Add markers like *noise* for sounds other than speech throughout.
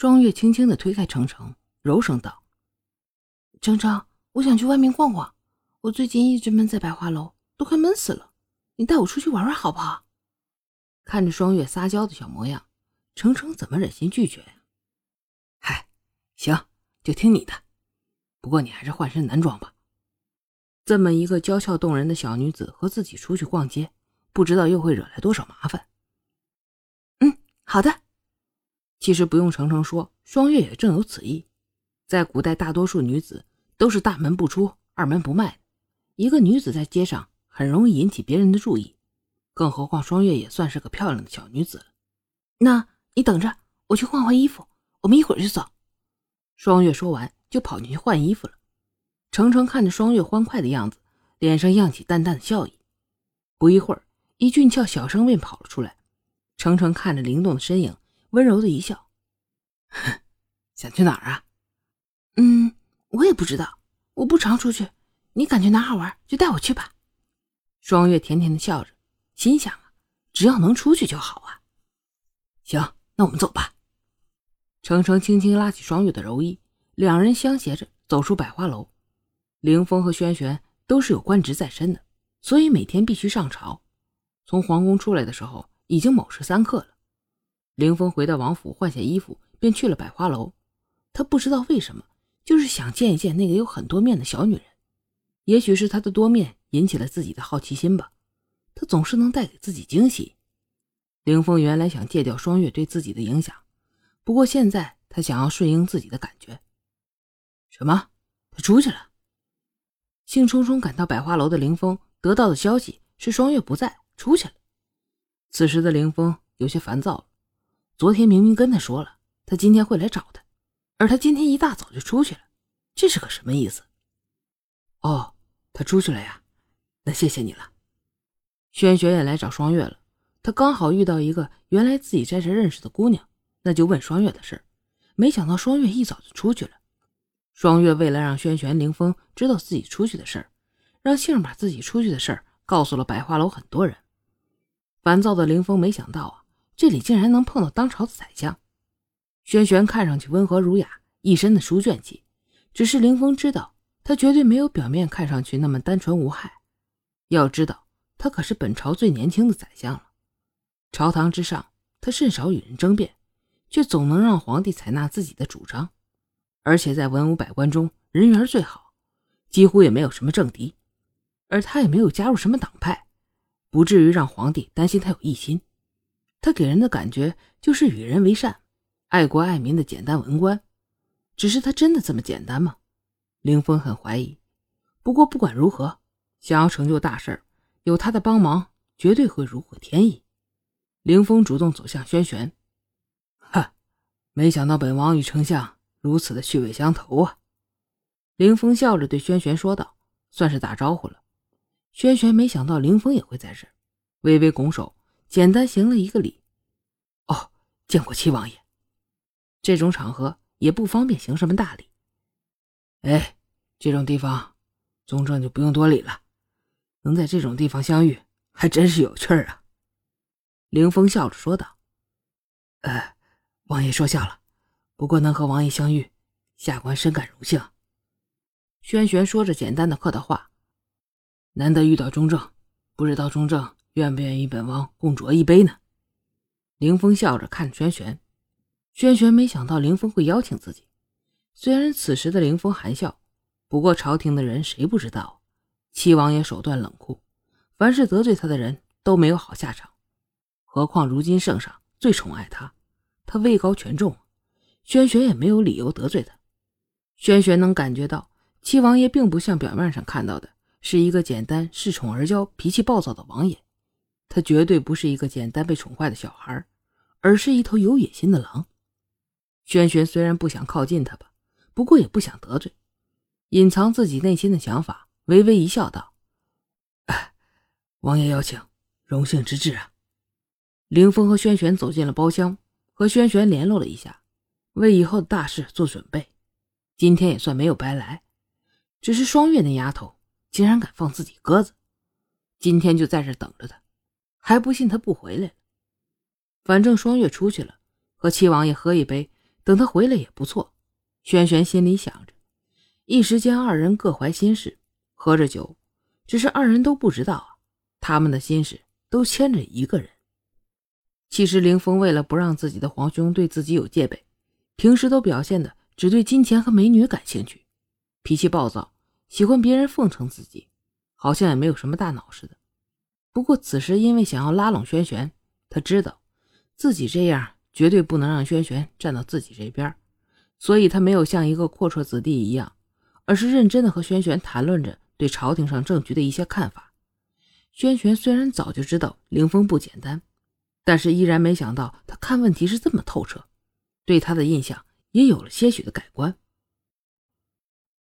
双月轻轻的推开程程，柔声道：“程程，我想去外面逛逛。我最近一直闷在百花楼，都快闷死了。你带我出去玩玩好不好？”看着双月撒娇的小模样，程程怎么忍心拒绝呀？嗨，行，就听你的。不过你还是换身男装吧。这么一个娇俏动人的小女子和自己出去逛街，不知道又会惹来多少麻烦。嗯，好的。其实不用程程说，双月也正有此意。在古代，大多数女子都是大门不出、二门不迈。一个女子在街上很容易引起别人的注意，更何况双月也算是个漂亮的小女子了。那你等着，我去换换衣服，我们一会儿就走。双月说完，就跑进去换衣服了。程程看着双月欢快的样子，脸上漾起淡淡的笑意。不一会儿，一俊俏小生便跑了出来。程程看着灵动的身影，温柔的一笑：“ *laughs* 想去哪儿啊？”“嗯，我也不知道，我不常出去。你感觉哪好玩，就带我去吧。”双月甜甜的笑着，心想：“啊，只要能出去就好啊。”“行，那我们走吧。”程程轻轻拉起双月的柔衣，两人相携着走出百花楼。凌风和轩轩都是有官职在身的，所以每天必须上朝。从皇宫出来的时候，已经卯时三刻了。凌风回到王府换下衣服，便去了百花楼。他不知道为什么，就是想见一见那个有很多面的小女人。也许是她的多面引起了自己的好奇心吧。她总是能带给自己惊喜。凌风原来想戒掉双月对自己的影响，不过现在他想要顺应自己的感觉。什么？他出去了？兴冲冲赶到百花楼的凌风得到的消息是双月不在，出去了。此时的凌风有些烦躁了。昨天明明跟他说了，他今天会来找他，而他今天一大早就出去了，这是个什么意思？哦，他出去了呀，那谢谢你了。轩轩也来找双月了，他刚好遇到一个原来自己在这认识的姑娘，那就问双月的事没想到双月一早就出去了。双月为了让轩轩、凌风知道自己出去的事儿，让杏把自己出去的事儿告诉了百花楼很多人。烦躁的凌风没想到啊，这里竟然能碰到当朝的宰相。轩轩看上去温和儒雅，一身的书卷气，只是林峰知道，他绝对没有表面看上去那么单纯无害。要知道，他可是本朝最年轻的宰相了。朝堂之上，他甚少与人争辩，却总能让皇帝采纳自己的主张。而且在文武百官中人缘最好，几乎也没有什么政敌，而他也没有加入什么党派，不至于让皇帝担心他有异心。他给人的感觉就是与人为善、爱国爱民的简单文官。只是他真的这么简单吗？凌峰很怀疑。不过不管如何，想要成就大事，有他的帮忙，绝对会如虎添翼。凌峰主动走向轩轩，哈，没想到本王与丞相。如此的趣味相投啊！凌峰笑着对轩萱说道：“算是打招呼了。”轩萱没想到凌峰也会在这，微微拱手，简单行了一个礼：“哦，见过七王爷。”这种场合也不方便行什么大礼。哎，这种地方，宗正就不用多礼了。能在这种地方相遇，还真是有趣儿啊！凌风笑着说道：“呃，王爷说笑了。”不过能和王爷相遇，下官深感荣幸。轩萱说着简单的客套话，难得遇到中正，不知道中正愿不愿意本王共酌一杯呢？凌风笑着看着轩轩，轩没想到凌风会邀请自己。虽然此时的凌风含笑，不过朝廷的人谁不知道，七王爷手段冷酷，凡是得罪他的人都没有好下场。何况如今圣上最宠爱他，他位高权重。轩轩也没有理由得罪他。轩轩能感觉到，七王爷并不像表面上看到的，是一个简单恃宠而骄、脾气暴躁的王爷。他绝对不是一个简单被宠坏的小孩，而是一头有野心的狼。轩轩虽然不想靠近他吧，不过也不想得罪，隐藏自己内心的想法，微微一笑，道：“，王爷邀请，荣幸之至啊。”凌风和轩轩走进了包厢，和轩轩联络了一下。为以后的大事做准备，今天也算没有白来。只是双月那丫头竟然敢放自己鸽子，今天就在这等着他，还不信他不回来。反正双月出去了，和七王爷喝一杯，等他回来也不错。轩轩心里想着，一时间二人各怀心事，喝着酒，只是二人都不知道啊，他们的心事都牵着一个人。其实凌峰为了不让自己的皇兄对自己有戒备，平时都表现的只对金钱和美女感兴趣，脾气暴躁，喜欢别人奉承自己，好像也没有什么大脑似的。不过此时因为想要拉拢轩轩，他知道自己这样绝对不能让轩轩站到自己这边，所以他没有像一个阔绰子弟一样，而是认真的和轩轩谈论着对朝廷上政局的一些看法。轩轩虽然早就知道凌风不简单。但是依然没想到他看问题是这么透彻，对他的印象也有了些许的改观。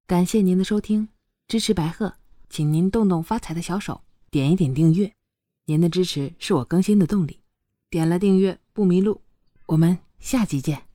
感谢您的收听，支持白鹤，请您动动发财的小手，点一点订阅，您的支持是我更新的动力。点了订阅不迷路，我们下集见。